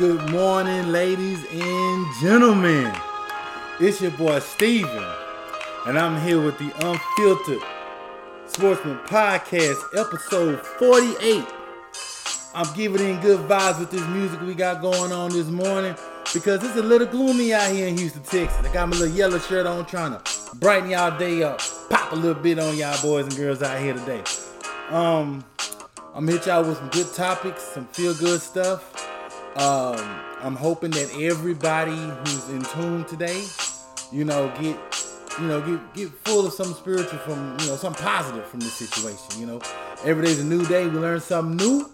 Good morning, ladies and gentlemen. It's your boy Steven, and I'm here with the Unfiltered Sportsmen Podcast, episode 48. I'm giving in good vibes with this music we got going on this morning because it's a little gloomy out here in Houston, Texas. I got my little yellow shirt on trying to brighten y'all day up, pop a little bit on y'all boys and girls out here today. Um, I'm gonna hit y'all with some good topics, some feel good stuff. Um, I'm hoping that everybody who's in tune today, you know, get you know, get get full of some spiritual from you know, something positive from this situation. You know, every day's a new day. We learn something new,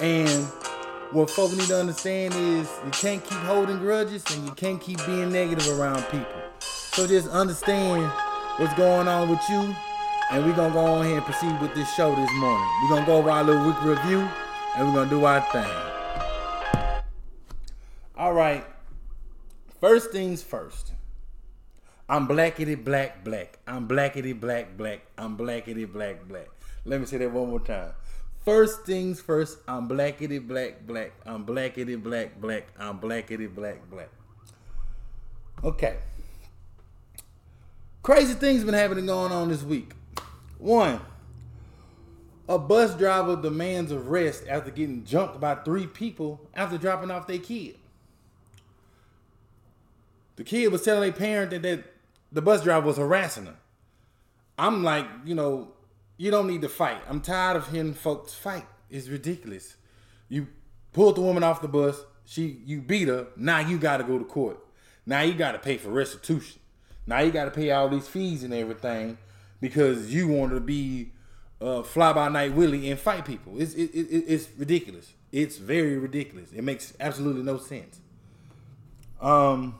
and what folks need to understand is you can't keep holding grudges and you can't keep being negative around people. So just understand what's going on with you, and we're gonna go on here and proceed with this show this morning. We're gonna go over our little week review, and we're gonna do our thing. All right. First things first. I'm blackity black black. I'm blackity black black. I'm blackity black black. Let me say that one more time. First things first, I'm blackity black black. I'm blackity black black. I'm blackity black black. Okay. Crazy things been happening going on this week. One, a bus driver demands arrest after getting jumped by three people after dropping off their kid. The kid was telling their parent that, that the bus driver was harassing her. I'm like, you know, you don't need to fight. I'm tired of hearing folks fight. It's ridiculous. You pulled the woman off the bus. She, you beat her. Now you got to go to court. Now you got to pay for restitution. Now you got to pay all these fees and everything because you want to be uh, fly by night Willie and fight people. It's it, it, it's ridiculous. It's very ridiculous. It makes absolutely no sense. Um,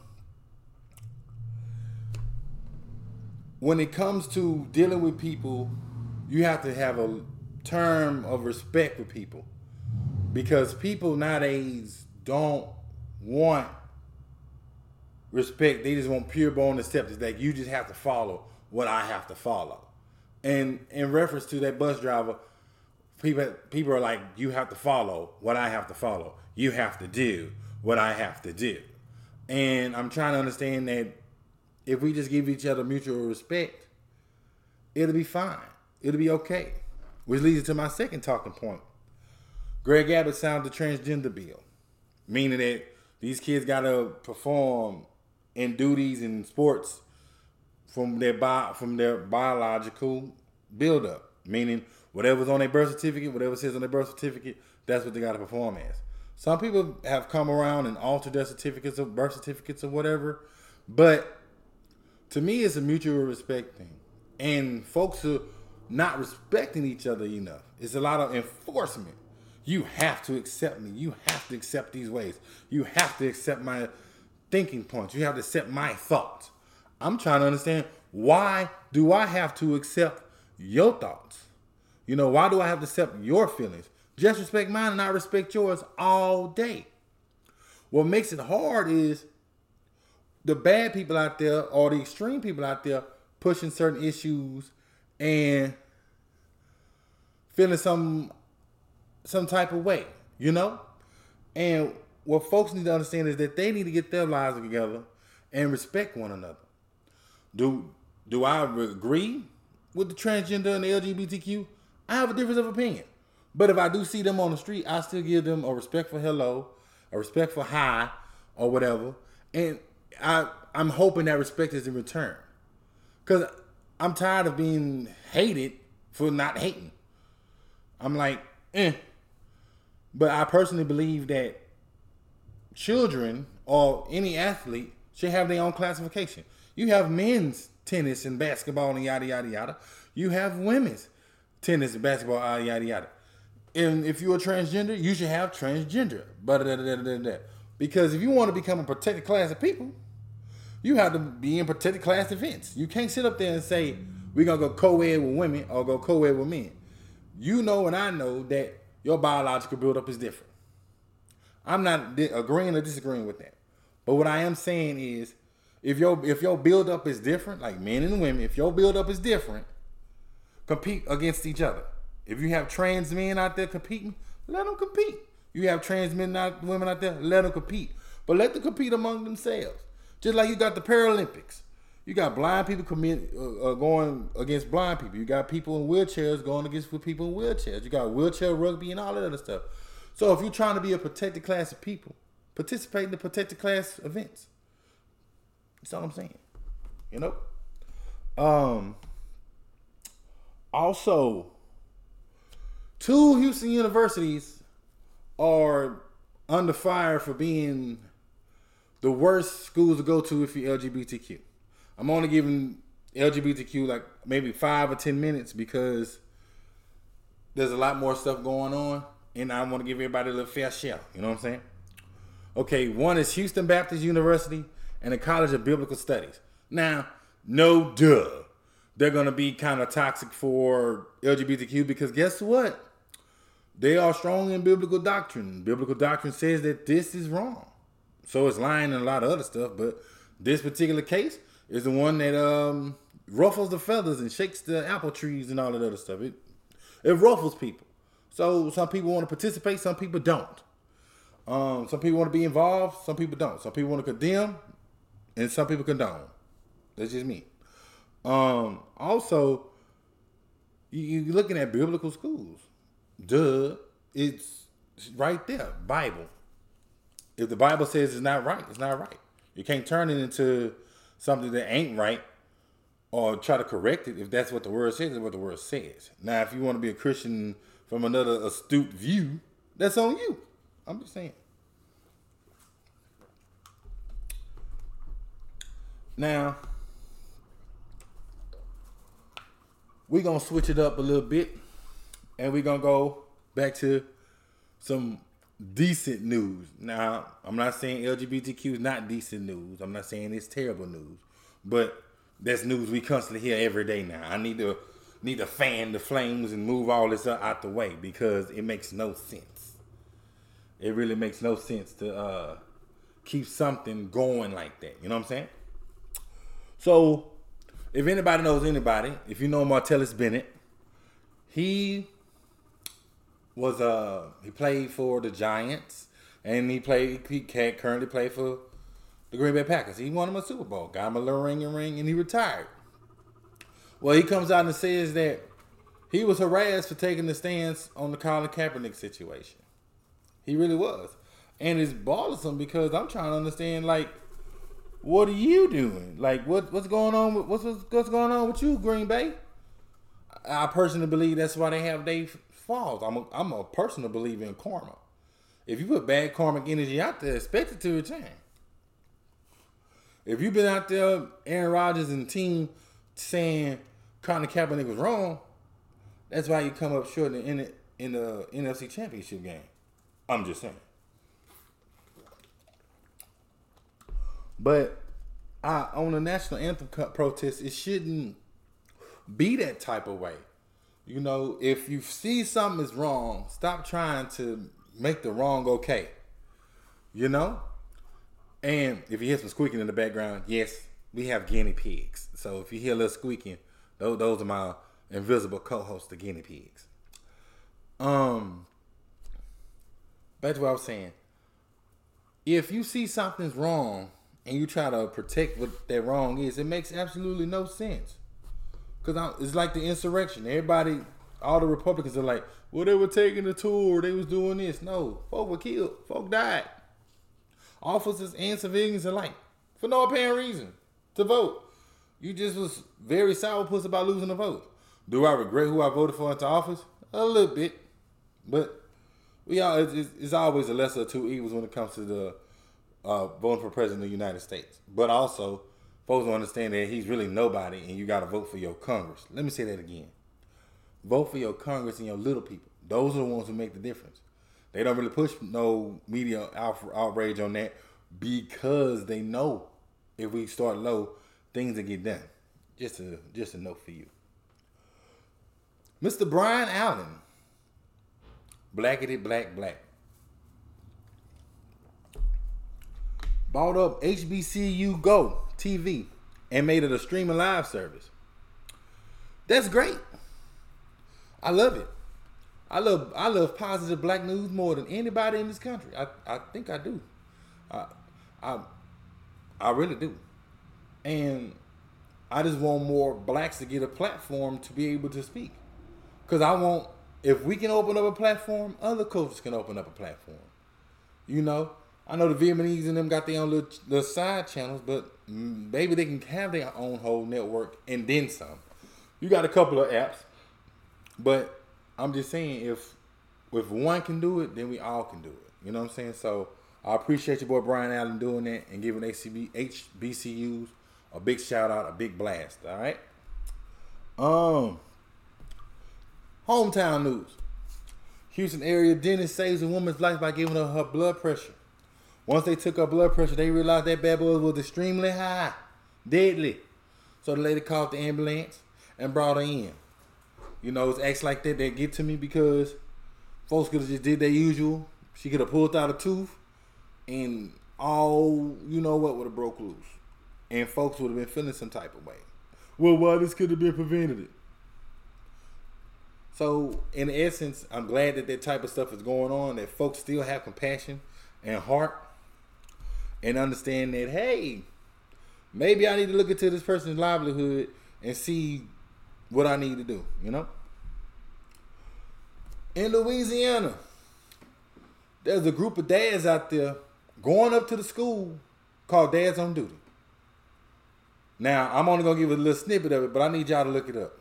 when it comes to dealing with people, you have to have a term of respect for people because people nowadays don't want respect. They just want pure bone acceptance. That you just have to follow what I have to follow. And in reference to that bus driver, people people are like, you have to follow what I have to follow. You have to do what I have to do. And I'm trying to understand that if we just give each other mutual respect, it'll be fine. It'll be okay. Which leads to my second talking point. Greg Abbott signed the transgender bill, meaning that these kids gotta perform in duties in sports from their bi- from their biological buildup, meaning whatever's on their birth certificate, whatever says on their birth certificate, that's what they got to perform as. Some people have come around and altered their certificates of birth certificates or whatever, but to me, it's a mutual respect thing, and folks are not respecting each other enough. It's a lot of enforcement. You have to accept me. You have to accept these ways. You have to accept my thinking points. You have to accept my thoughts. I'm trying to understand why do I have to accept your thoughts? You know, why do I have to accept your feelings? Just respect mine and I respect yours all day. What makes it hard is the bad people out there or the extreme people out there pushing certain issues and feeling some some type of way, you know? And what folks need to understand is that they need to get their lives together and respect one another. Do do I agree with the transgender and the LGBTQ? I have a difference of opinion. But if I do see them on the street, I still give them a respectful hello, a respectful hi, or whatever. And I I'm hoping that respect is in return. Cause I'm tired of being hated for not hating. I'm like, eh. But I personally believe that children or any athlete should have their own classification. You have men's tennis and basketball and yada yada yada. You have women's tennis and basketball yada yada yada. And if you're a transgender, you should have transgender. Because if you want to become a protected class of people, you have to be in protected class events. You can't sit up there and say we're gonna go co-ed with women or go co-ed with men. You know and I know that your biological buildup is different. I'm not agreeing or disagreeing with that. But what I am saying is if your if your buildup is different, like men and women, if your buildup is different, compete against each other. If you have trans men out there competing, let them compete. You have trans men out, women out there, let them compete. But let them compete among themselves. Just like you got the Paralympics. You got blind people commit, uh, uh, going against blind people. You got people in wheelchairs going against people in wheelchairs. You got wheelchair rugby and all that other stuff. So if you're trying to be a protected class of people, participate in the protected class events. That's all I'm saying. You know? Um also two Houston universities are under fire for being the worst schools to go to if you're LGBTQ. I'm only giving LGBTQ like maybe five or ten minutes because there's a lot more stuff going on, and I want to give everybody a little fair share. You know what I'm saying? Okay, one is Houston Baptist University and the College of Biblical Studies. Now, no duh, they're gonna be kind of toxic for LGBTQ because guess what? They are strong in biblical doctrine. Biblical doctrine says that this is wrong. So it's lying and a lot of other stuff, but this particular case, is the one that um, ruffles the feathers and shakes the apple trees and all that other stuff. It it ruffles people. So some people want to participate, some people don't. Um, some people want to be involved, some people don't. Some people want to condemn, and some people condone. That's just me. Um, also, you, you're looking at biblical schools. Duh, it's right there, Bible. If the Bible says it's not right, it's not right. You can't turn it into something that ain't right or try to correct it if that's what the word says is what the word says. Now, if you want to be a Christian from another astute view, that's on you. I'm just saying. Now, we're going to switch it up a little bit and we're going to go back to some decent news. Now, I'm not saying LGBTQ is not decent news. I'm not saying it's terrible news, but that's news we constantly hear every day now. I need to need to fan the flames and move all this out the way because it makes no sense. It really makes no sense to uh, keep something going like that. You know what I'm saying? So, if anybody knows anybody, if you know Martellus Bennett, he was uh he played for the Giants and he played he can't currently play for the Green Bay Packers. He won him a Super Bowl, got him a little ring and ring, and he retired. Well, he comes out and says that he was harassed for taking the stance on the Colin Kaepernick situation. He really was, and it's bothersome because I'm trying to understand like. What are you doing? Like what what's going on with what's what's going on with you, Green Bay? I personally believe that's why they have Dave falls. I'm a, I'm a personal believer in karma. If you put bad karmic energy out there, expect it to return. If you've been out there, Aaron Rodgers and team saying Colin Kaepernick was wrong, that's why you come up short in the, in the NFC Championship game. I'm just saying. But I, on the national anthem protest, it shouldn't be that type of way. You know, if you see something is wrong, stop trying to make the wrong okay. You know? And if you hear some squeaking in the background, yes, we have guinea pigs. So if you hear a little squeaking, those, those are my invisible co-hosts, the guinea pigs. Um, back to what I was saying. If you see something's wrong and you try to protect what that wrong is, it makes absolutely no sense. Cause it's like the insurrection. Everybody, all the Republicans are like, well, they were taking the tour. They was doing this. No, folk were killed. Folk died. Officers and civilians alike for no apparent reason to vote. You just was very sourpuss about losing the vote. Do I regret who I voted for into office? A little bit, but we all it's, it's always a lesser of two evils when it comes to the uh, voting for president of the United States. But also folks don't understand that he's really nobody and you got to vote for your Congress. Let me say that again. Vote for your Congress and your little people. Those are the ones who make the difference. They don't really push no media outrage on that because they know if we start low, things will get done. Just a just a note for you. Mr. Byron Allen, blackety black black, bought up HBCU Go TV and made it a streaming live service. That's great. I love it. I love I love positive black news more than anybody in this country. I, I think I do. I I I really do. And I just want more blacks to get a platform to be able to speak. Cause I want if we can open up a platform, other coaches can open up a platform. You know, I know the Vietnamese and them got their own little, little side channels, but maybe they can have their own whole network and then some. You got a couple of apps, but I'm just saying if if one can do it, then we all can do it. You know what I'm saying? So I appreciate your boy Byron Allen doing that and giving HBCUs a big shout out, a big blast. All right. Um. Hometown news. Houston area dentist saves a woman's life by giving her her blood pressure. Once they took her blood pressure, they realized that bad boy was extremely high, deadly. So the lady called the ambulance and brought her in. You know, it's acts like that that get to me because folks could have just did their usual. She could have pulled out a tooth and all you know what would have broke loose. And folks would have been feeling some type of way. Well, why this could have been prevented? So, in essence, I'm glad that that type of stuff is going on, that folks still have compassion and heart and understand that, hey, maybe I need to look into this person's livelihood and see what I need to do, you know? In Louisiana, there's a group of dads out there going up to the school called Dads on Duty. Now, I'm only gonna give a little snippet of it, but I need y'all to look it up.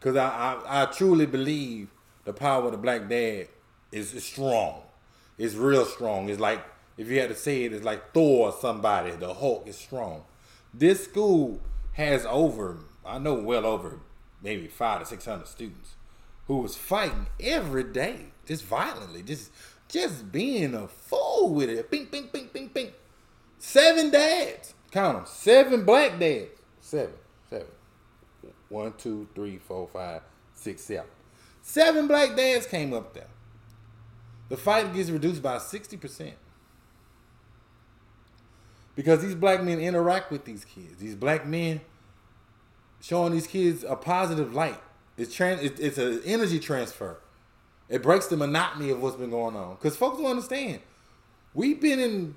Cause I, I, I truly believe the power of the black dad is, is strong. It's real strong. It's like if you had to say it, it's like Thor or somebody. The Hulk is strong. This school has over, I know well over maybe five to six hundred students who was fighting every day, just violently, just just being a fool with it. Bing, bing, bing, bing, bing. Seven dads. Count them. Seven black dads. Seven. Seven. One, two, three, four, five, six, seven. Seven black dads came up there. The fight gets reduced by 60%. Because these black men interact with these kids. These black men showing these kids a positive light. It's trans it's an energy transfer. It breaks the monotony of what's been going on. Because folks don't understand. We've been in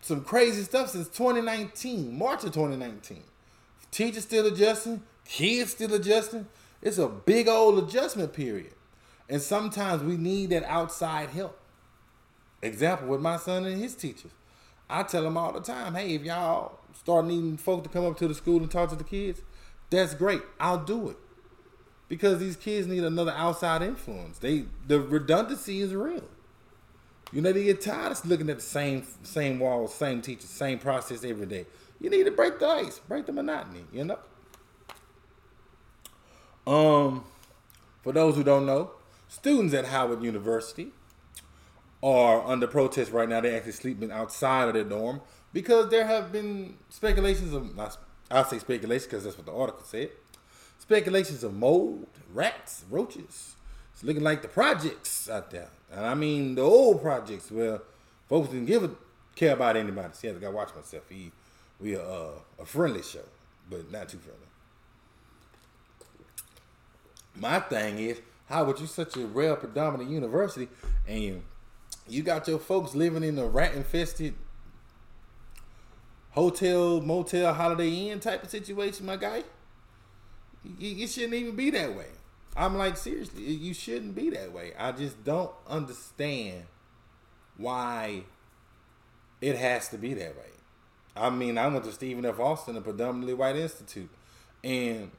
some crazy stuff since 2019, March of 2019. Teachers still adjusting, kids still adjusting. It's a big old adjustment period. And sometimes we need that outside help. Example with my son and his teachers. I tell them all the time, hey, if y'all start needing folk to come up to the school and talk to the kids, that's great. I'll do it because these kids need another outside influence. They the redundancy is real. You know they get tired of looking at the same same walls, same teachers, same process every day. You need to break the ice, break the monotony. You know. Um, for those who don't know, students at Howard University are under protest right now. They're actually sleeping outside of their dorm because there have been speculations of I'll say speculation because that's what the article said speculations of mold, rats, roaches. It's looking like the projects out there. And I mean the old projects where folks didn't give a care about anybody. See, I gotta watch myself. We we are uh, a friendly show, but not too friendly. My thing is, how would you such a rare predominant university and you got your folks living in a rat infested hotel, motel, holiday inn type of situation, my guy? You, shouldn't even be that way. I'm like, seriously, you shouldn't be that way. I just don't understand why it has to be that way. I mean, I went to Stephen F. Austin, a predominantly white institute, and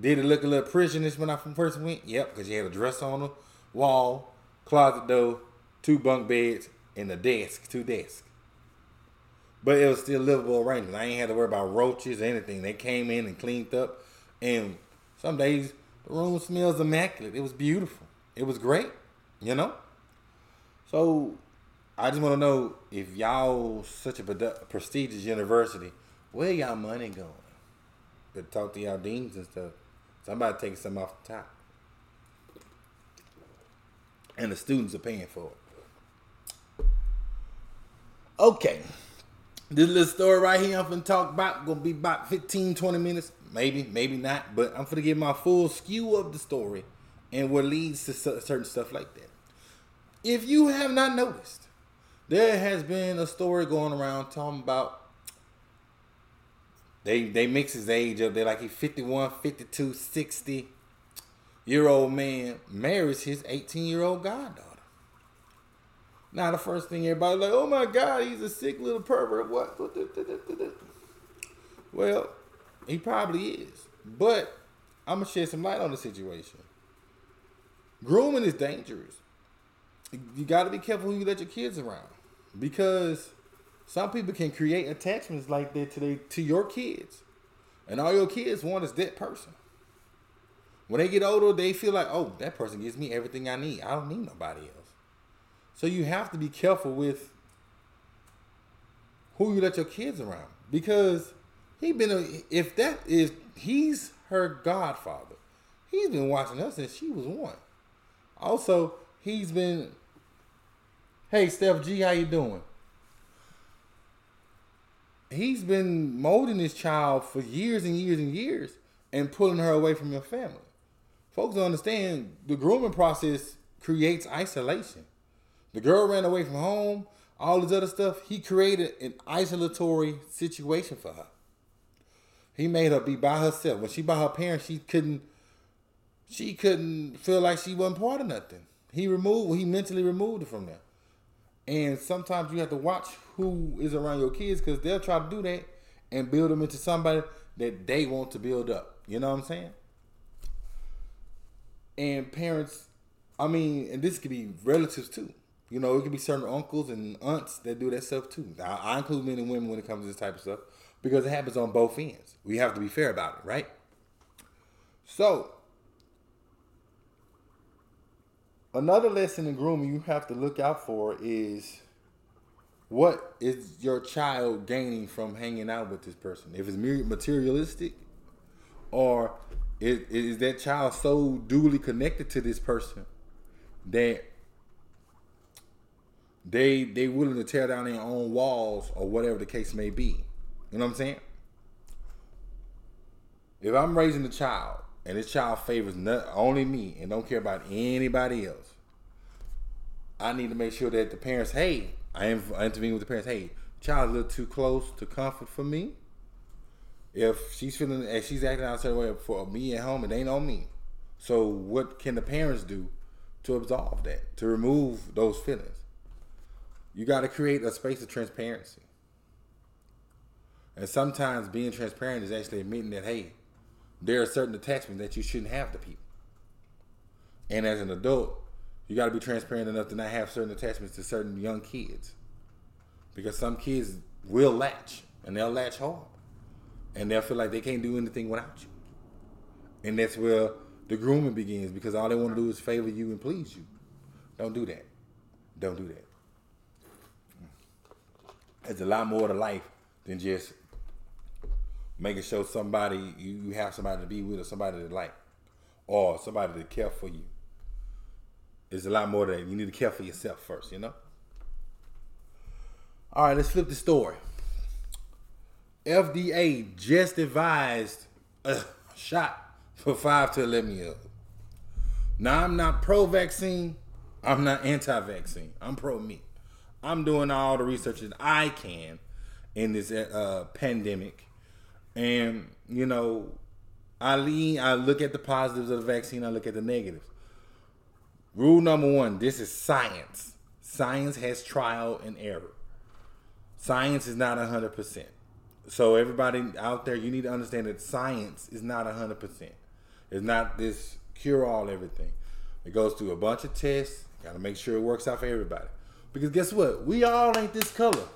did it look a little prisonish when I first went? Yep, because you had a dress on the wall, closet door, two bunk beds, and a desk, two desks. But it was still livable arrangement. I ain't had to worry about roaches or anything. They came in and cleaned up. And some days the room smells immaculate. It was beautiful. It was great, you know? So I just want to know if y'all such a prestigious university, where y'all money going? To talk to y'all deans and stuff. Somebody taking some off the top. And the students are paying for it. Okay. This little story right here I'm gonna talk about gonna be about 15, 20 minutes. Maybe, maybe not, but I'm gonna give my full skew of the story and what leads to certain stuff like that. If you have not noticed, there has been a story going around talking about they they mix his age up. They're like he's 51, 52, 60 year old man marries his 18 year old goddaughter. Now the first thing everybody like, oh my God, he's a sick little pervert. What? Well, he probably is. But I'm gonna shed some light on the situation. Grooming is dangerous. You got to be careful who you let your kids around because some people can create attachments like that to they, to your kids, and all your kids want is that person. When they get older, they feel like, oh, that person gives me everything I need. I don't need nobody else. So you have to be careful with who you let your kids around because he been a, if that is he's her godfather. He's been watching us since she was one. Also, he's been Hey Steph G, how you doing? He's been molding this child for years and years and years and pulling her away from your family. Folks don't understand the grooming process creates isolation. The girl ran away from home, all this other stuff. He created an isolatory situation for her. He made her be by herself. When she by her parents, she couldn't she couldn't feel like she wasn't part of nothing. He removed he mentally removed her from there. And sometimes you have to watch who is around your kids because they'll try to do that and build them into somebody that they want to build up. You know what I'm saying? And parents, I mean, and this could be relatives too. You know, it could be certain uncles and aunts that do that stuff too. I, I include men and women when it comes to this type of stuff because it happens on both ends. We have to be fair about it, right? So, another lesson in grooming you have to look out for is what is your child gaining from hanging out with this person? If it's materialistic, or is, is that child so duly connected to this person that they they willing to tear down their own walls or whatever the case may be. You know what I'm saying? If I'm raising a child and this child favors not only me and don't care about anybody else, I need to make sure that the parents, hey, I am I intervene with the parents, hey, child a little too close to comfort for me. If she's feeling and she's acting out a certain way for me at home, it ain't on me. So what can the parents do to absolve that, to remove those feelings? You got to create a space of transparency. And sometimes being transparent is actually admitting that, hey, there are certain attachments that you shouldn't have to people. And as an adult, you got to be transparent enough to not have certain attachments to certain young kids. Because some kids will latch, and they'll latch hard. And they'll feel like they can't do anything without you. And that's where the grooming begins because all they want to do is favor you and please you. Don't do that. Don't do that. It's a lot more to life than just making sure somebody you have somebody to be with or somebody to like or somebody to care for you. It's a lot more than. You need to care for yourself first, you know? All right, let's flip the story. FDA just advised a shot for 5 to 11 year olds. Now, I'm not pro vaccine, I'm not anti vaccine, I'm pro me. I'm doing all the research that I can in this uh, pandemic, and you know, I lean. I look at the positives of the vaccine. I look at the negatives. Rule number one: This is science. Science has trial and error. Science is not hundred percent. So everybody out there, you need to understand that science is not hundred percent. It's not this cure all everything. It goes through a bunch of tests. Got to make sure it works out for everybody. Because guess what? We all ain't this color.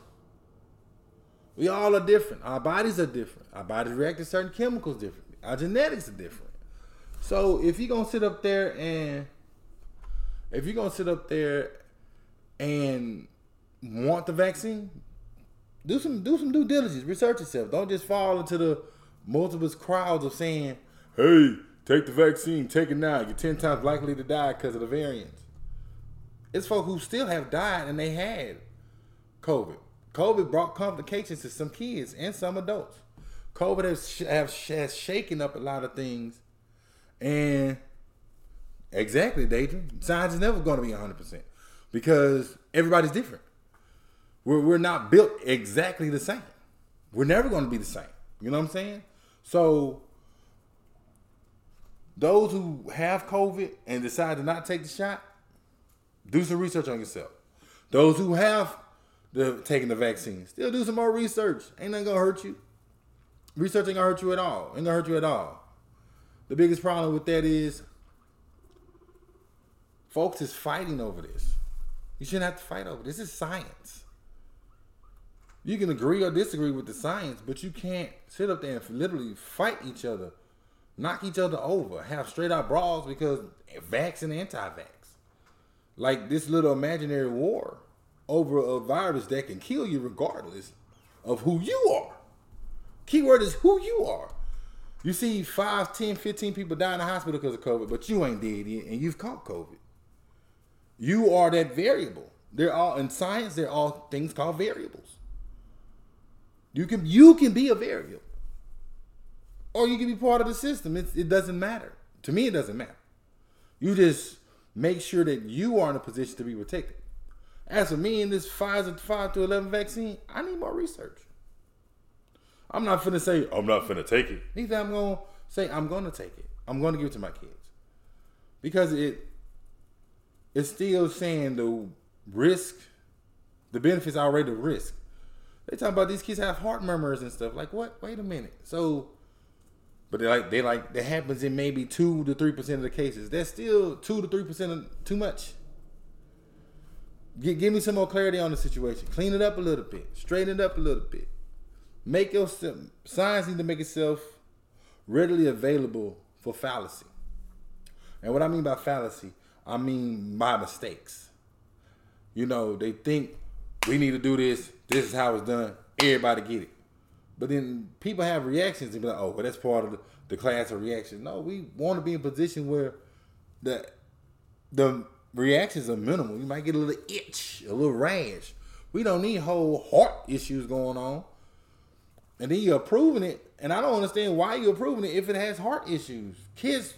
We all are different. Our bodies are different. Our bodies react to certain chemicals differently. Our genetics are different. So if you're gonna sit up there and if you're gonna sit up there and want the vaccine, do some do some due diligence, research yourself. Don't just fall into the multiple crowds of saying, "Hey, take the vaccine, take it now. You're ten times likely to die because of the variants." It's folk who still have died and they had COVID. COVID brought complications to some kids and some adults. COVID has, has, has shaken up a lot of things, and Exactly, Daedrin. Science is never going to be 100% because everybody's different. We're, we're not built exactly the same. We're never going to be the same. You know what I'm saying? So, those who have COVID and decide to not take the shot, do some research on yourself. Those who have the taking the vaccine, still do some more research. Ain't nothing gonna hurt you. Research ain't gonna hurt you at all. Ain't gonna hurt you at all. The biggest problem with that is folks is fighting over this. You shouldn't have to fight over this. This is science. You can agree or disagree with the science, but you can't sit up there and literally fight each other, knock each other over, have straight out brawls because vax and anti-vax. Like this little imaginary war over a virus that can kill you regardless of who you are. Keyword is who you are. You see 5, 10, 15 people die in the hospital because of COVID, but you ain't dead yet and you've caught COVID. You are that variable. They're all in science, they're all things called variables. You can you can be a variable. Or you can be part of the system. It, it doesn't matter. To me, it doesn't matter. You just make sure that you are in a position to be protected. As for me and this Pfizer 5 to 11 vaccine, I need more research. I'm not finna say, I'm not finna take it. Neither I'm gonna say, I'm gonna take it. I'm gonna give it to my kids. Because it it's still saying the risk, the benefits outweigh the risk. They talk about these kids have heart murmurs and stuff. Like what? Wait a minute. So, but they like they like that happens in maybe two to three percent of the cases. That's still two to three percent too much. Give, give me some more clarity on the situation. Clean it up a little bit. Straighten it up a little bit. Make your science need to make itself readily available for fallacy. And what I mean by fallacy, I mean my mistakes. You know, they think we need to do this. This is how it's done. Everybody get it. But then people have reactions and be like, oh, well, that's part of the, the class of reactions. No, we want to be in a position where the the reactions are minimal. You might get a little itch, a little rash. We don't need whole heart issues going on. And then you're approving it, and I don't understand why you're approving it if it has heart issues. Kids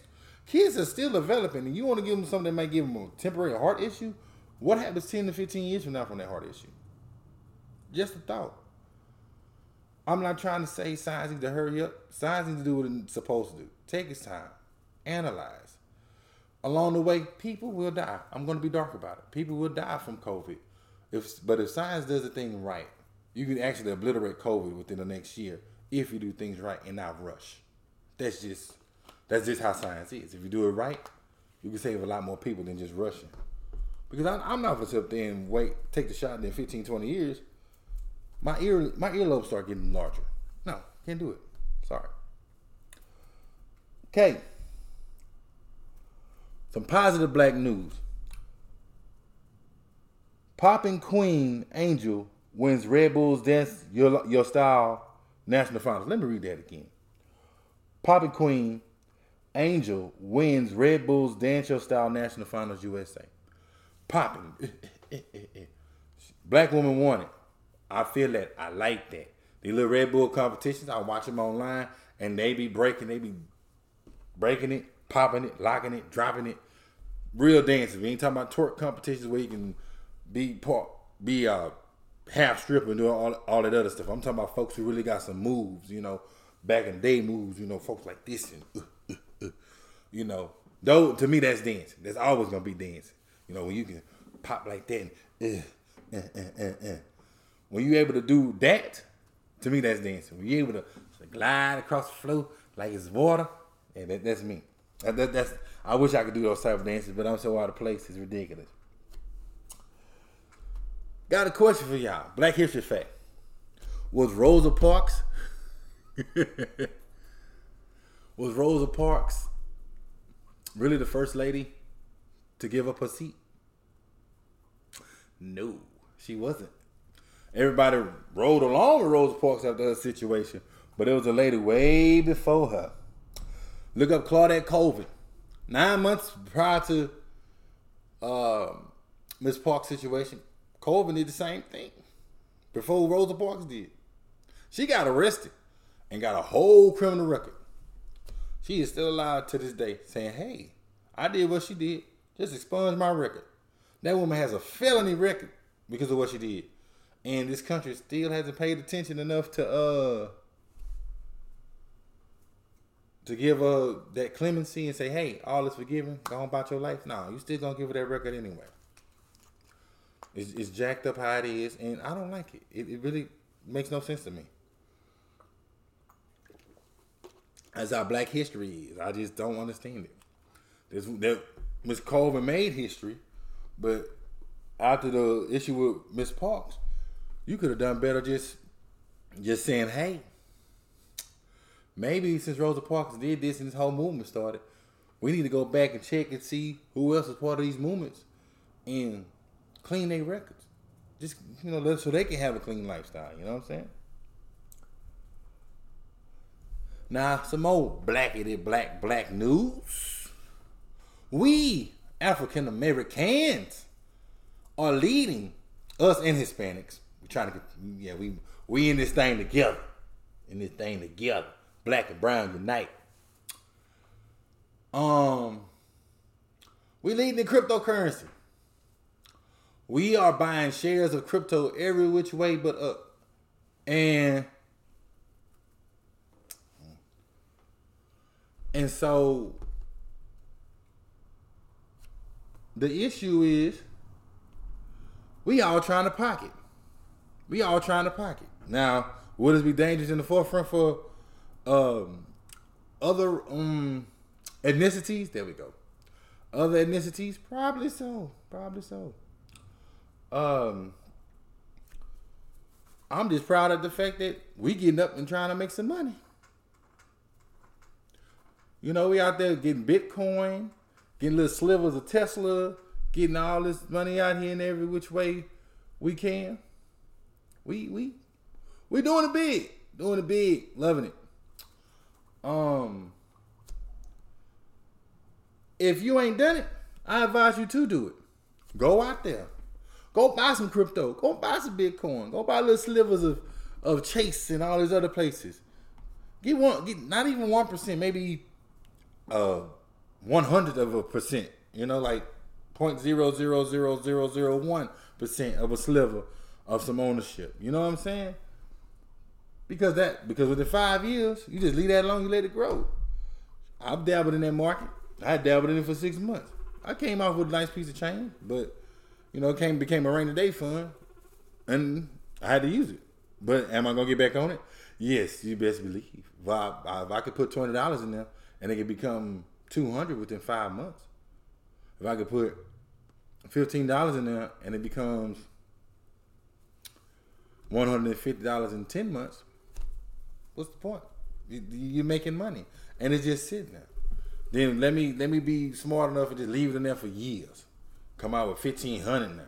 kids are still developing, and you want to give them something that might give them a temporary heart issue. What happens 10 to 15 years from now from that heart issue? Just a thought. I'm not trying to say science needs to hurry up. Science needs to do what it's supposed to do. Take its time. Analyze. Along the way, people will die. I'm going to be dark about it. People will die from COVID. If, but if science does the thing right, you can actually obliterate COVID within the next year if you do things right and not rush. That's just that's just how science is. If you do it right, you can save a lot more people than just rushing. Because I, am not gonna sit there and wait, take the shot, and then 15, 20 years, my ear, my earlobes start getting larger. No, can't do it. Sorry. Okay. Some positive black news. Popping Queen Angel wins Red Bulls Dance Your, Your Style National Finals. Let me read that again. Popping Queen Angel wins Red Bulls Dance Your Style National Finals USA. Popping. Black woman won it. I feel that. I like that. The little Red Bull competitions, I watch them online and they be breaking, they be breaking it, popping it, locking it, dropping it. Real dancing. We ain't talking about twerk competitions where you can be part, be uh half stripper and do all, all that other stuff. I'm talking about folks who really got some moves, you know, back in the day moves, you know, folks like this and uh, uh, uh you know, though to me that's dancing. That's always gonna be dancing. You know, when you can pop like that and uh, when you able to do that, to me that's dancing. When you able to glide across the floor like it's water, yeah, that, that's me. That, that, that's I wish I could do those type of dances, but I'm so out of place. It's ridiculous. Got a question for y'all. Black History fact. Was Rosa Parks was Rosa Parks really the first lady to give up her seat? No, she wasn't. Everybody rode along with Rosa Parks after her situation, but it was a lady way before her. Look up Claudette Colvin. Nine months prior to uh, Miss Parks' situation, Colvin did the same thing before Rosa Parks did. She got arrested and got a whole criminal record. She is still alive to this day saying, hey, I did what she did. Just expunge my record. That woman has a felony record because of what she did. And this country still hasn't paid attention enough to uh to give her that clemency and say, hey, all is forgiven, go on about your life. No, you still gonna give her that record anyway. It's, it's jacked up how it is, and I don't like it. It, it really makes no sense to me. As our black history is, I just don't understand it. There's, there, Miss Colvin made history, but after the issue with Miss Parks, you could have done better just just saying, hey, maybe since Rosa Parks did this and this whole movement started, we need to go back and check and see who else is part of these movements and clean their records. Just you know, so they can have a clean lifestyle. You know what I'm saying? Now, some more blackety black black news. We African Americans are leading us and Hispanics. We're trying to get yeah, we we in this thing together. In this thing together. Black and brown unite. Um we leading in cryptocurrency. We are buying shares of crypto every which way but up. And and so the issue is we all trying to pocket. We all trying to pocket. Now, would it be dangerous in the forefront for um, other um, ethnicities? There we go. Other ethnicities? Probably so. Probably so. Um, I'm just proud of the fact that we getting up and trying to make some money. You know, we out there getting Bitcoin, getting little slivers of Tesla, getting all this money out here in every which way we can. We we we doing it big, doing it big, loving it. Um, if you ain't done it, I advise you to do it. Go out there, go buy some crypto, go buy some Bitcoin, go buy little slivers of of Chase and all these other places. Get one, get not even one percent, maybe uh one hundredth of a percent. You know, like point zero zero zero zero zero one percent of a sliver of some ownership. You know what I'm saying? Because that because within five years, you just leave that alone, you let it grow. I've dabbled in that market. I dabbled in it for six months. I came off with a nice piece of change, but you know, it came became a rainy day fund, and I had to use it. But am I gonna get back on it? Yes, you best believe. If I, if I could put twenty dollars in there and it could become two hundred within five months, if I could put fifteen dollars in there and it becomes one hundred and fifty dollars in ten months, what's the point? You, are making money, and it's just sitting there. Then let me let me be smart enough and just leave it in there for years. Come out with fifteen hundred now.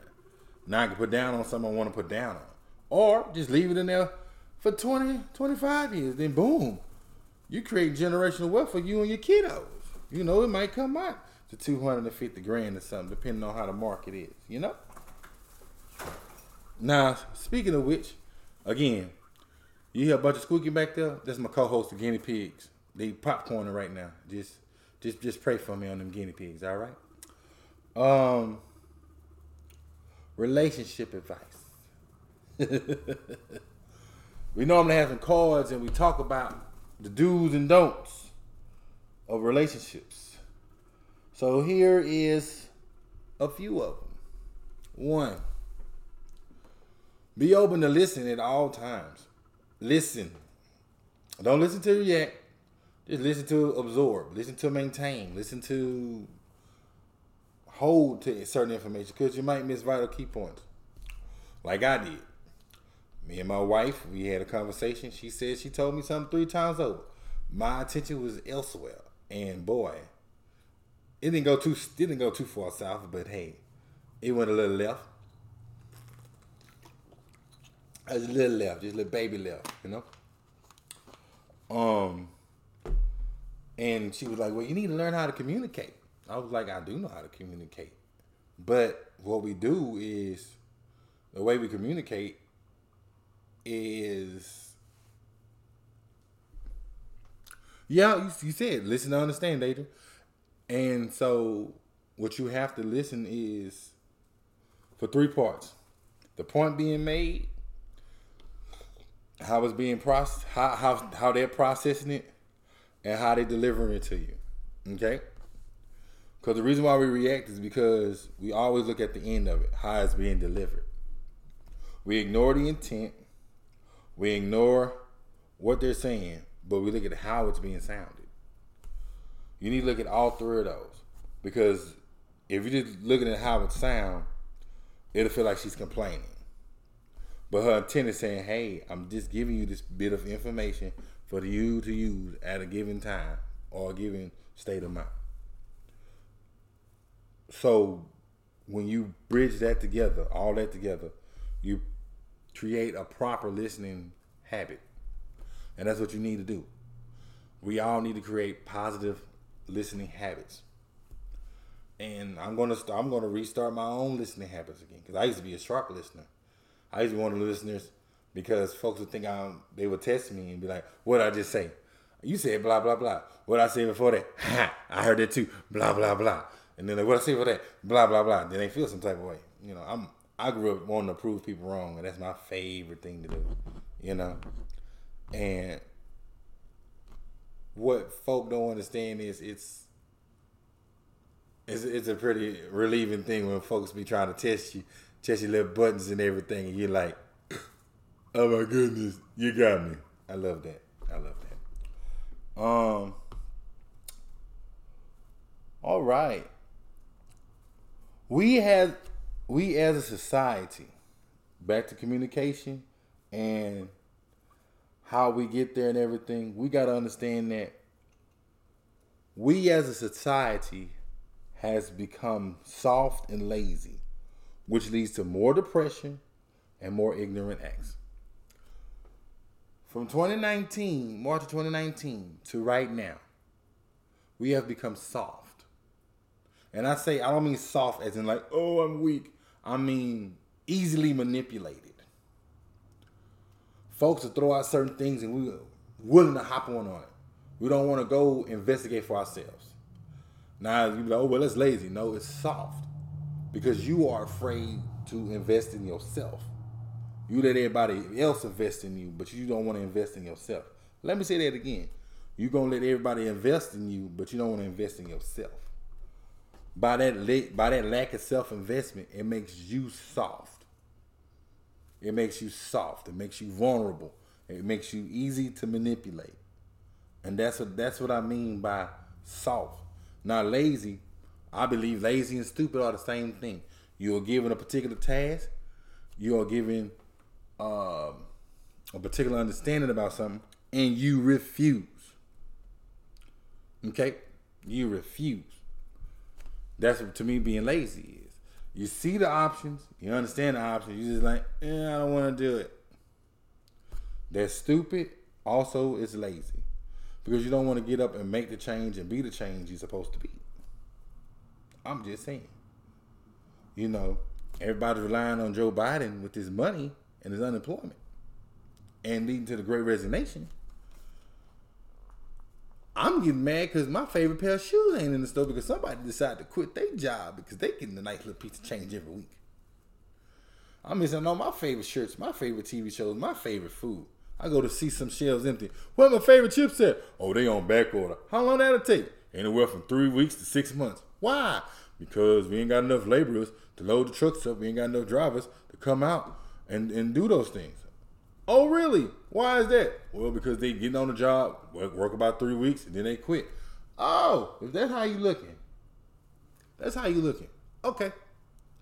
Now I can put down on something I want to put down on, or just leave it in there for 20, 25 years. Then boom, you create generational wealth for you and your kiddos. You know it might come out to 250 grand or something, depending on how the market is, you know? Now, speaking of which, again, you hear a bunch of squeaking back there? That's my co-host, the guinea pigs. They popcorning right now. Just just just pray for me on them guinea pigs, all right? Um relationship advice. we normally have some cards and we talk about the do's and don'ts of relationships. So here is a few of them. One, be open to listen at all times. Listen. Don't listen to react. Just listen to absorb. Listen to maintain. Listen to hold to certain information because you might miss vital key points. Like I did. Me and my wife, we had a conversation. She said she told me something three times over. My attention was elsewhere. And boy, it didn't go too it didn't go too far south, but hey, it went a little left. Just a little left, just a little baby left, you know. Um, and she was like, "Well, you need to learn how to communicate." I was like, "I do know how to communicate, but what we do is the way we communicate is." Yeah, you, you said listen to understand, Adrian And so what you have to listen is for three parts. The point being made, how it's being processed, how, how, how they're processing it, and how they're delivering it to you. Okay? Because the reason why we react is because we always look at the end of it, how it's being delivered. We ignore the intent, we ignore what they're saying, but we look at how it's being sounded. You need to look at all three of those. Because if you're just looking at how it sounds, it'll feel like she's complaining. But her intent is saying, hey, I'm just giving you this bit of information for you to use at a given time or a given state of mind. So when you bridge that together, all that together, you create a proper listening habit. And that's what you need to do. We all need to create positive listening habits. And I'm gonna I'm gonna restart my own listening habits again because I used to be a sharp listener. I used to the listeners because folks would think I'm they would test me and be like, "What I just say? You said blah blah blah. What I say before that? Ha, I heard that too. Blah blah blah." And then like, what I say for that? Blah blah blah. Then they feel some type of way. You know, I'm I grew up wanting to prove people wrong, and that's my favorite thing to do. You know, and what folk don't understand is it's it's, it's a pretty relieving thing when folks be trying to test you, your little buttons and everything, and you're like, "Oh my goodness, you got me." I love that. I love that. Um. All right. We have we as a society, back to communication and how we get there and everything, we got to understand that we as a society has become soft and lazy, which leads to more depression and more ignorant acts. From 2019, March of 2019 to right now, we have become soft. And I say, I don't mean soft as in like, oh, I'm weak. I mean easily manipulated folks will throw out certain things and we're willing to hop on on it. We don't want to go investigate for ourselves. Now you be like, oh well, it's lazy. No, it's soft because you are afraid to invest in yourself. You let everybody else invest in you, but you don't want to invest in yourself. Let me say that again. You're gonna let everybody invest in you, but you don't want to invest in yourself. By that by that lack of self investment, it makes you soft. It makes you soft. It makes you vulnerable. It makes you easy to manipulate. And that's what that's what I mean by soft. Not lazy. I believe lazy and stupid are the same thing. You are given a particular task. You are given um, a particular understanding about something, and you refuse. Okay, you refuse. That's to me being lazy is. you see the options, you understand the options, you just like, yeah, I don't want to do it. That's stupid. Also, it's lazy because you don't want to get up and make the change and be the change you're supposed to be. I'm just saying. You know, everybody's relying on Joe Biden with his money and his unemployment and leading to the great resignation. I'm getting mad because my favorite pair of shoes ain't in the store because somebody decided to quit their job because they getting a nice little piece of change every week. I'm missing all my favorite shirts, my favorite TV shows, my favorite food. I go to see some shelves empty. Where my favorite chips at? Oh, they on back order. How long that'll take? Anywhere from three weeks to six months. Why? Because we ain't got enough laborers to load the trucks up. We ain't got enough drivers to come out and, and do those things. Oh, really? Why is that? Well, because they getting on the job, work, work about three weeks, and then they quit. Oh, if that's how you looking, that's how you looking. Okay,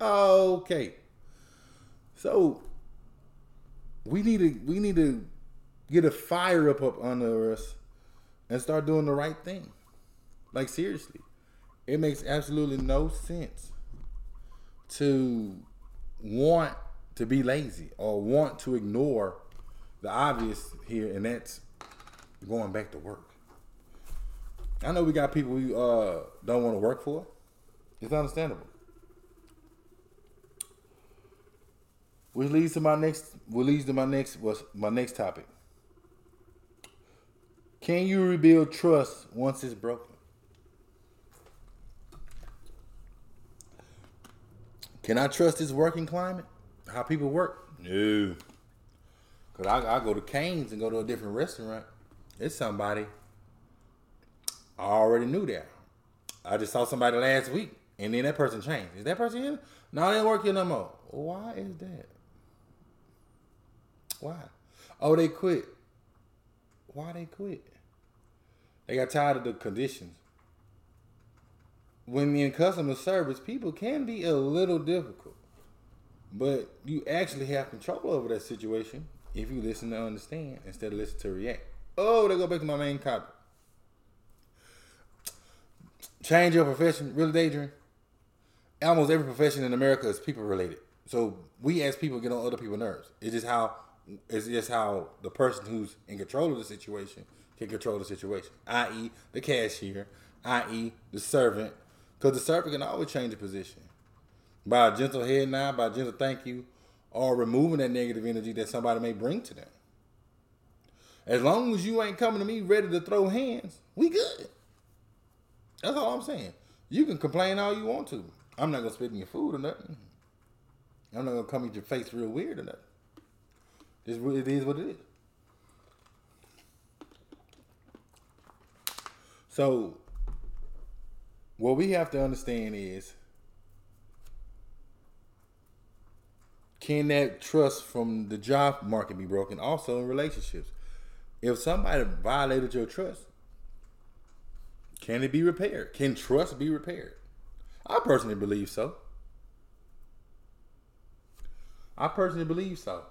okay. So we need to we need to get a fire up up under us and start doing the right thing. Like seriously, it makes absolutely no sense to want to be lazy or want to ignore the obvious here, and that's going back to work. I know we got people who uh, don't want to work for. It's understandable. Which leads to my next. Which leads to my next. Was my next topic. Can you rebuild trust once it's broken? Can I trust this working climate? How people work? No. Cause I, I go to Cane's and go to a different restaurant. It's somebody. I already knew that. I just saw somebody last week, and then that person changed. Is that person here? No, they don't work here no more. Why is that? Why? Oh, they quit. Why they quit? They got tired of the conditions. When in customer service, people can be a little difficult, but you actually have control over that situation if you listen to understand instead of listen to react. Oh, they go back to my main copy. Change your profession, really, Daydream. Almost every profession in America is people related. So we as people get on other people's nerves. It's just how it's just how the person who's in control of the situation can control the situation, i.e., the cashier, i.e., the servant, because the servant can always change the position by a gentle head nod, by a gentle thank you, or removing that negative energy that somebody may bring to them. As long as you ain't coming to me ready to throw hands, we good. That's all I'm saying. You can complain all you want to. I'm not gonna spit in your food or nothing. I'm not gonna come at your face real weird or nothing. This it is what it is. So, what we have to understand is can that trust from the job market be broken? Also in relationships. If somebody violated your trust, can it be repaired? Can trust be repaired? I personally believe so. I personally believe so.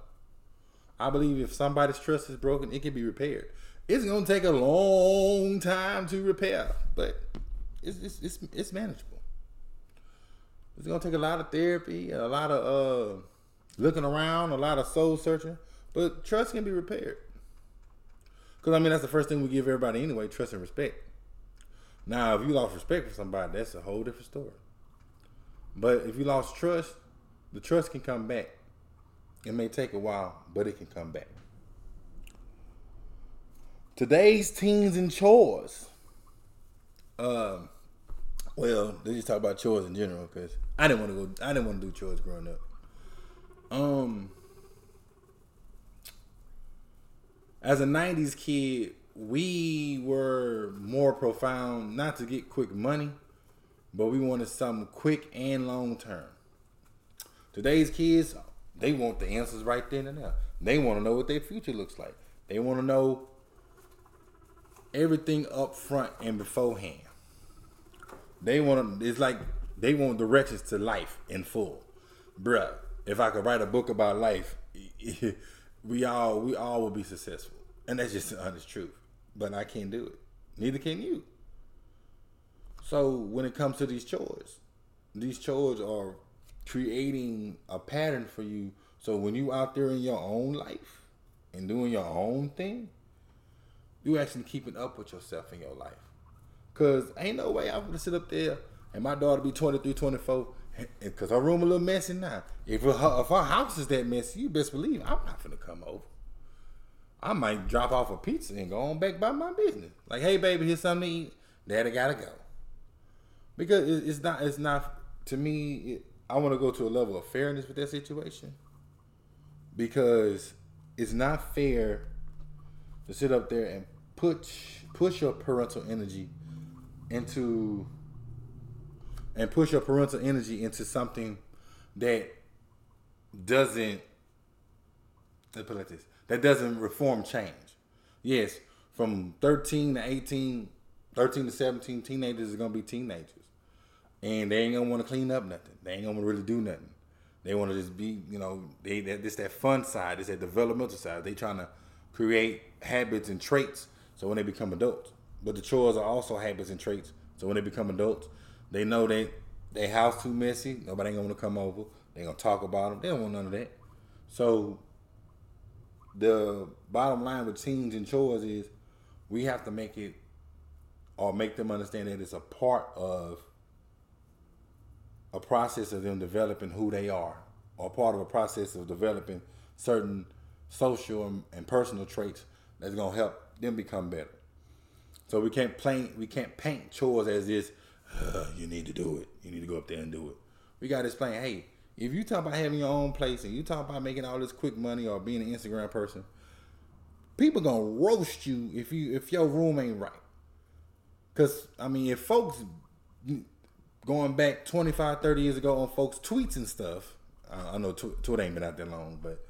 I believe if somebody's trust is broken, it can be repaired. It's gonna take a long time to repair, but it's it's it's, it's manageable. It's gonna take a lot of therapy, a lot of uh, looking around, a lot of soul searching, but trust can be repaired. Because I mean, that's the first thing we give everybody anyway: trust and respect. Now, if you lost respect for somebody, that's a whole different story. But if you lost trust, the trust can come back. It may take a while, but it can come back. Today's teens and chores. Um, well, they just talk about chores in general because I didn't want to go. I didn't want to do chores growing up. Um, as a '90s kid, we were more profound. Not to get quick money, but we wanted something quick and long term. Today's kids, they want the answers right then and there. They want to know what their future looks like. They want to know everything up front and beforehand. They want it's like they want directions to life in full. Bruh, if I could write a book about life, we all we all would be successful. And that's just the honest truth. But I can't do it. Neither can you. So when it comes to these chores, these chores are creating a pattern for you. So when you out there in your own life and doing your own thing, you actually keeping up with yourself in your life. Cause ain't no way I'm gonna sit up there and my daughter be 23, 24, because her room a little messy now. If her, if her house is that messy, you best believe I'm not gonna come over. I might drop off a pizza and go on back by my business. Like, hey baby, here's something to eat. Daddy gotta go because it's not it's not to me it, i want to go to a level of fairness with that situation because it's not fair to sit up there and push push your parental energy into and push your parental energy into something that doesn't let's put it like this that doesn't reform change yes from 13 to 18 13 to 17 teenagers are to be teenagers and they ain't gonna want to clean up nothing. They ain't gonna really do nothing. They want to just be, you know, they that this that fun side, this that developmental side. They trying to create habits and traits so when they become adults. But the chores are also habits and traits. So when they become adults, they know they their house too messy. Nobody ain't gonna to come over. They gonna talk about them. They don't want none of that. So the bottom line with teens and chores is we have to make it or make them understand that it's a part of a process of them developing who they are, or part of a process of developing certain social and, personal traits that's gonna help them become better. So we can't paint we can't paint chores as this. Uh, you need to do it. You need to go up there and do it. We gotta explain. Hey, if you talk about having your own place and you talk about making all this quick money or being an Instagram person, people gonna roast you if you if your room ain't right. Cause I mean, if folks going back 25, 30 years ago on folks' tweets and stuff, I know Twitter ain't been out that long, but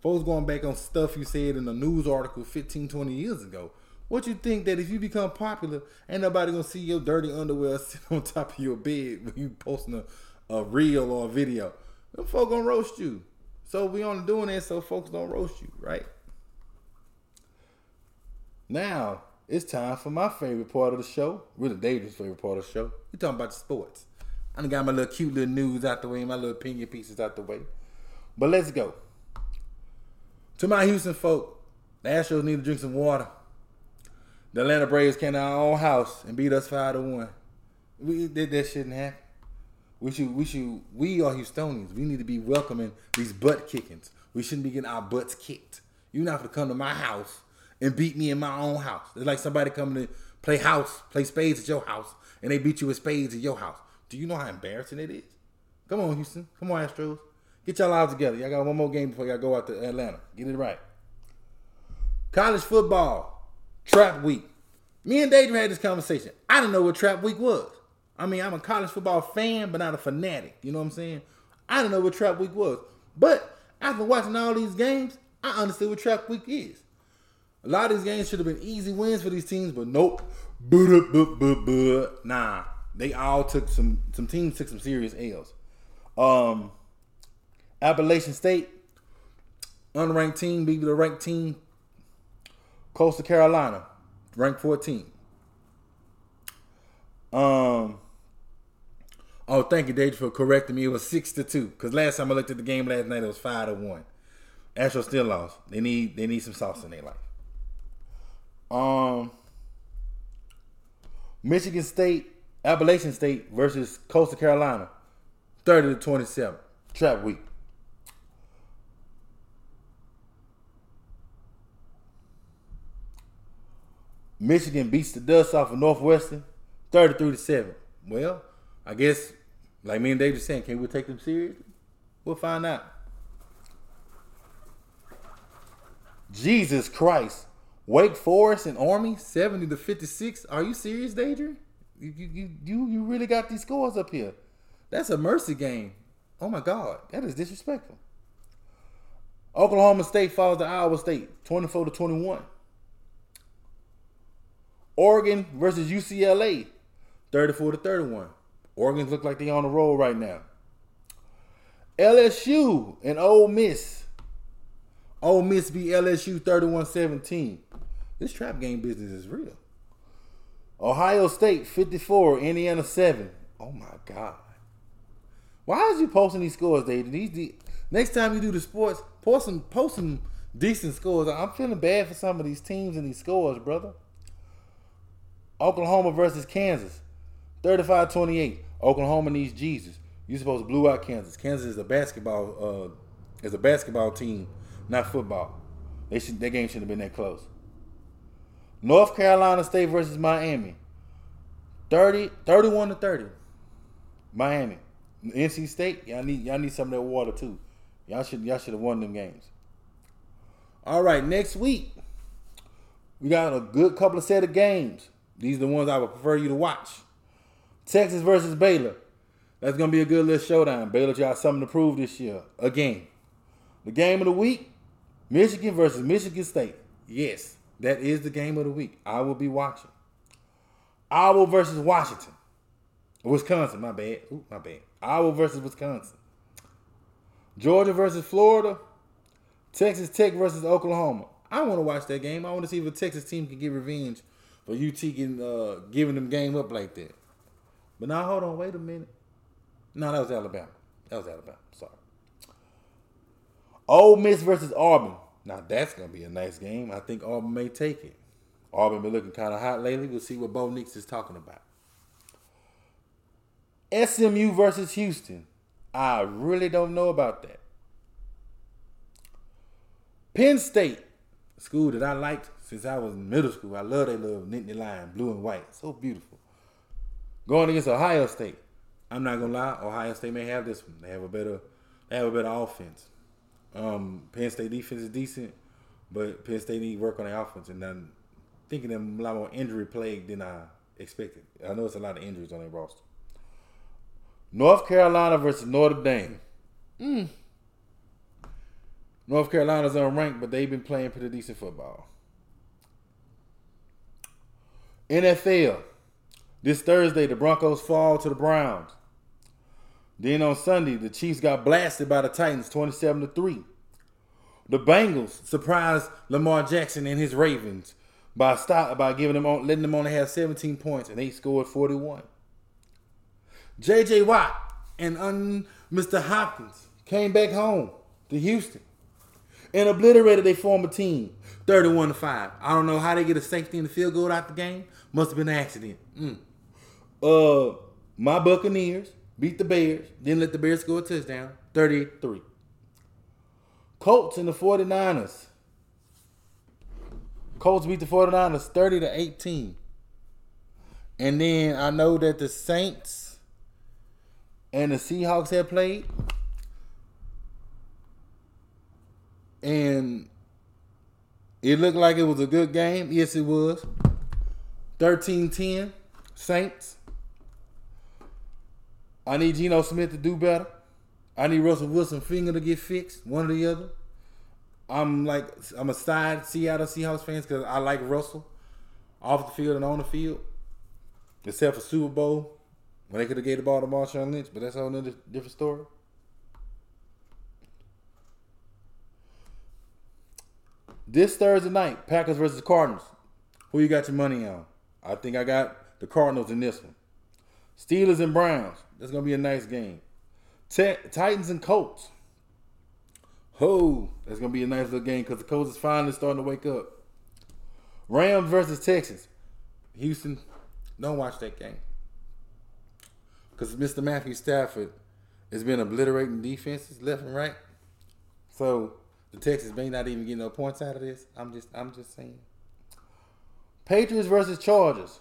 folks going back on stuff you said in a news article 15, 20 years ago. What you think that if you become popular, ain't nobody gonna see your dirty underwear sitting on top of your bed when you posting a, a reel or a video? Them folks gonna roast you. So we only doing that so folks don't roast you, right? Now it's time for my favorite part of the show, really David's favorite part of the show. We talking about the sports. I done got my little cute little news out the way, my little opinion pieces out the way. But let's go. To my Houston folk, the Astros need to drink some water. The Atlanta Braves came to our own house and beat us five to one. We did that shouldn't happen. We should we should we are Houstonians. We need to be welcoming these butt kickings. We shouldn't be getting our butts kicked. You're not gonna come to my house and beat me in my own house. It's like somebody coming to play house, play spades at your house, and they beat you with spades at your house. Do you know how embarrassing it is? Come on, Houston. Come on, Astros. Get y'all lives together. Y'all got one more game before y'all go out to Atlanta. Get it right. College football, trap week. Me and Dave had this conversation. I didn't know what trap week was. I mean, I'm a college football fan, but not a fanatic. You know what I'm saying? I didn't know what trap week was. But after watching all these games, I understood what trap week is. A lot of these games should have been easy wins for these teams, but nope. Nah, they all took some. Some teams took some serious L's. Um, Appalachian State, unranked team, beat the ranked team. Coastal Carolina, ranked 14. Um. Oh, thank you, Dave, for correcting me. It was six to two. Cause last time I looked at the game last night, it was five to one. Astros still lost. They need they need some sauce in their life. Um, Michigan State, Appalachian State versus Coastal Carolina, thirty to twenty-seven. Trap week. Michigan beats the dust off of Northwestern, thirty-three to seven. Well, I guess, like me and just saying, can we take them seriously? We'll find out. Jesus Christ. Wake Forest and Army, 70 to 56. Are you serious, Danger? You, you, you, you really got these scores up here. That's a mercy game. Oh my God, that is disrespectful. Oklahoma State falls to Iowa State, 24 to 21. Oregon versus UCLA, 34 to 31. Oregon's look like they on the roll right now. LSU and Ole Miss. Ole Miss beat LSU 31-17. This trap game business is real. Ohio State 54, Indiana 7. Oh my God. Why is you posting these scores, Dave? These, these, next time you do the sports, post some, post some decent scores. I'm feeling bad for some of these teams and these scores, brother. Oklahoma versus Kansas. 35-28. Oklahoma needs Jesus. You supposed to blew out Kansas. Kansas is a basketball uh, is a basketball team, not football. They should, that game shouldn't have been that close. North Carolina State versus Miami. 30, 31 to 30. Miami. NC State, y'all need y'all need some of that water too. Y'all should y'all should have won them games. All right, next week we got a good couple of set of games. These are the ones I would prefer you to watch. Texas versus Baylor. That's gonna be a good little showdown. Baylor got something to prove this year. Again. The game of the week, Michigan versus Michigan State. Yes, that is the game of the week. I will be watching. Iowa versus Washington. Wisconsin, my bad. Ooh, my bad. Iowa versus Wisconsin. Georgia versus Florida. Texas Tech versus Oklahoma. I want to watch that game. I want to see if a Texas team can get revenge for UT getting, uh, giving them game up like that. But now, hold on. Wait a minute. No, that was Alabama. That was Alabama. Sorry. Ole Miss versus Auburn. Now that's gonna be a nice game. I think Auburn may take it. Auburn been looking kind of hot lately. We'll see what Bo Nix is talking about. SMU versus Houston. I really don't know about that. Penn State, school that I liked since I was in middle school. I love that little Nittany Lion, blue and white. So beautiful. Going against Ohio State. I'm not gonna lie, Ohio State may have this one. They have a better They have a better offense. Um, Penn State defense is decent, but Penn State need work on the offense, and I'm thinking them a lot more injury plagued than I expected. I know it's a lot of injuries on their roster. North Carolina versus Notre Dame. Mm. North Carolina's unranked, but they've been playing pretty decent football. NFL. This Thursday, the Broncos fall to the Browns. Then on Sunday, the Chiefs got blasted by the Titans 27 to 3. The Bengals surprised Lamar Jackson and his Ravens by stop by giving them on, letting them only have 17 points and they scored 41. JJ Watt and un, Mr. Hopkins came back home to Houston and obliterated their former team 31 to 5. I don't know how they get a safety in the field goal out the game. Must have been an accident. Mm. Uh my Buccaneers beat the Bears, then let the Bears score a touchdown, 33. Colts and the 49ers. Colts beat the 49ers 30 to 18. And then I know that the Saints and the Seahawks have played. And it looked like it was a good game. Yes, it was. 13 10, Saints. I need Geno Smith to do better. I need Russell Wilson finger to get fixed, one or the other. I'm like I'm a side Seattle Seahawks fans because I like Russell off the field and on the field, except for Super Bowl when they could have gave the ball to Marshawn Lynch, but that's a whole different story. This Thursday night, Packers versus Cardinals. Who you got your money on? I think I got the Cardinals in this one. Steelers and Browns. That's gonna be a nice game. T- Titans and Colts. Ho, that's gonna be a nice little game because the Colts is finally starting to wake up. Rams versus Texans. Houston, don't watch that game because Mr. Matthew Stafford has been obliterating defenses left and right. So the Texans may not even get no points out of this. I'm just, I'm just saying. Patriots versus Chargers.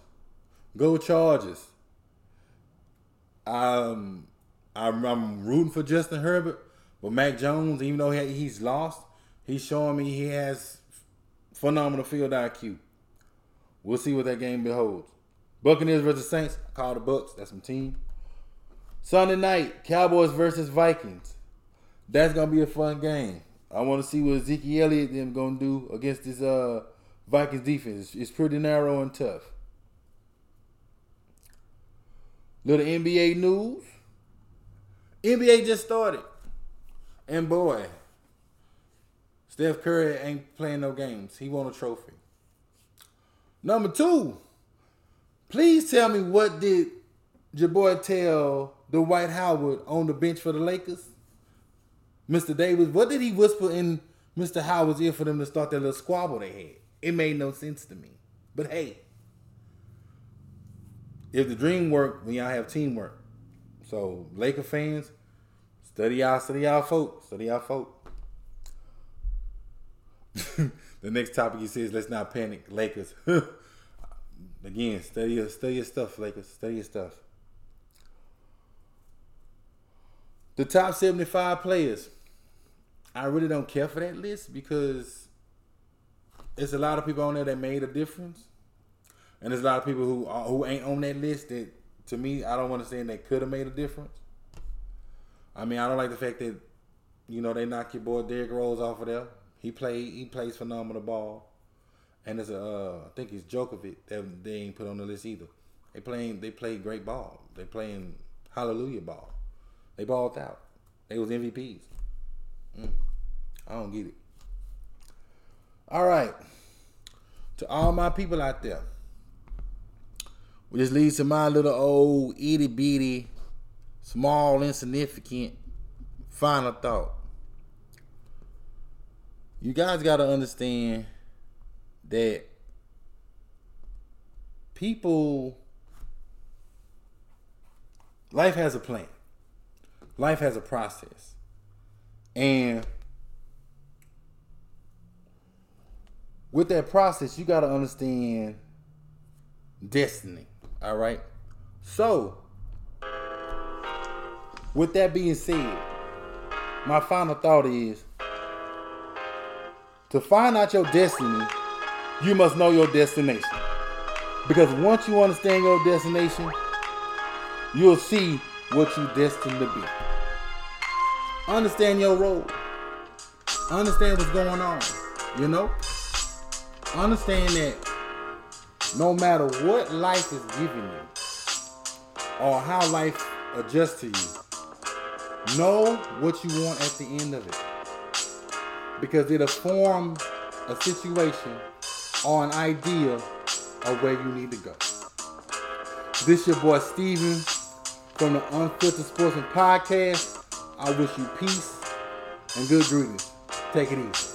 Go Chargers. Um, I'm, I'm rooting for Justin Herbert, but Mac Jones, even though he, he's lost, he's showing me he has phenomenal field IQ. We'll see what that game beholds. Buccaneers versus Saints. I call the Bucks. That's some team. Sunday night, Cowboys versus Vikings. That's gonna be a fun game. I want to see what Ezekiel Elliott them gonna do against this uh Vikings defense. It's pretty narrow and tough. Little NBA news. NBA just started. And boy, Steph Curry ain't playing no games. He won a trophy. Number two, please tell me what did your boy tell Dwight Howard on the bench for the Lakers? Mr. Davis, what did he whisper in Mr. Howard's ear for them to start that little squabble they had? It made no sense to me. But hey, if the dream work, then y'all have teamwork. So Laker fans, study y'all, study y'all folk, study y'all folk. the next topic he says, let's not panic, Lakers. Again, study your study your stuff, Lakers. Study your stuff. The top 75 players. I really don't care for that list because there's a lot of people on there that made a difference. And there's a lot of people who are, who ain't on that list that to me I don't want to say they could have made a difference. I mean, I don't like the fact that you know they knock your boy Derrick Rose off of there. He play he plays phenomenal ball, and there's a uh, I think it's Jokic that they ain't put on the list either. They playing they play great ball. They playing hallelujah ball. They balled out. They was MVPs. Mm. I don't get it. All right. To all my people out there. Which leads to my little old itty bitty, small, insignificant final thought. You guys got to understand that people, life has a plan, life has a process. And with that process, you got to understand destiny. All right. So, with that being said, my final thought is to find out your destiny, you must know your destination. Because once you understand your destination, you'll see what you're destined to be. Understand your role. Understand what's going on. You know? Understand that no matter what life is giving you or how life adjusts to you, know what you want at the end of it. Because it'll form a situation or an idea of where you need to go. This your boy Steven from the Unfiltered Sportsmen Podcast. I wish you peace and good greetings. Take it easy.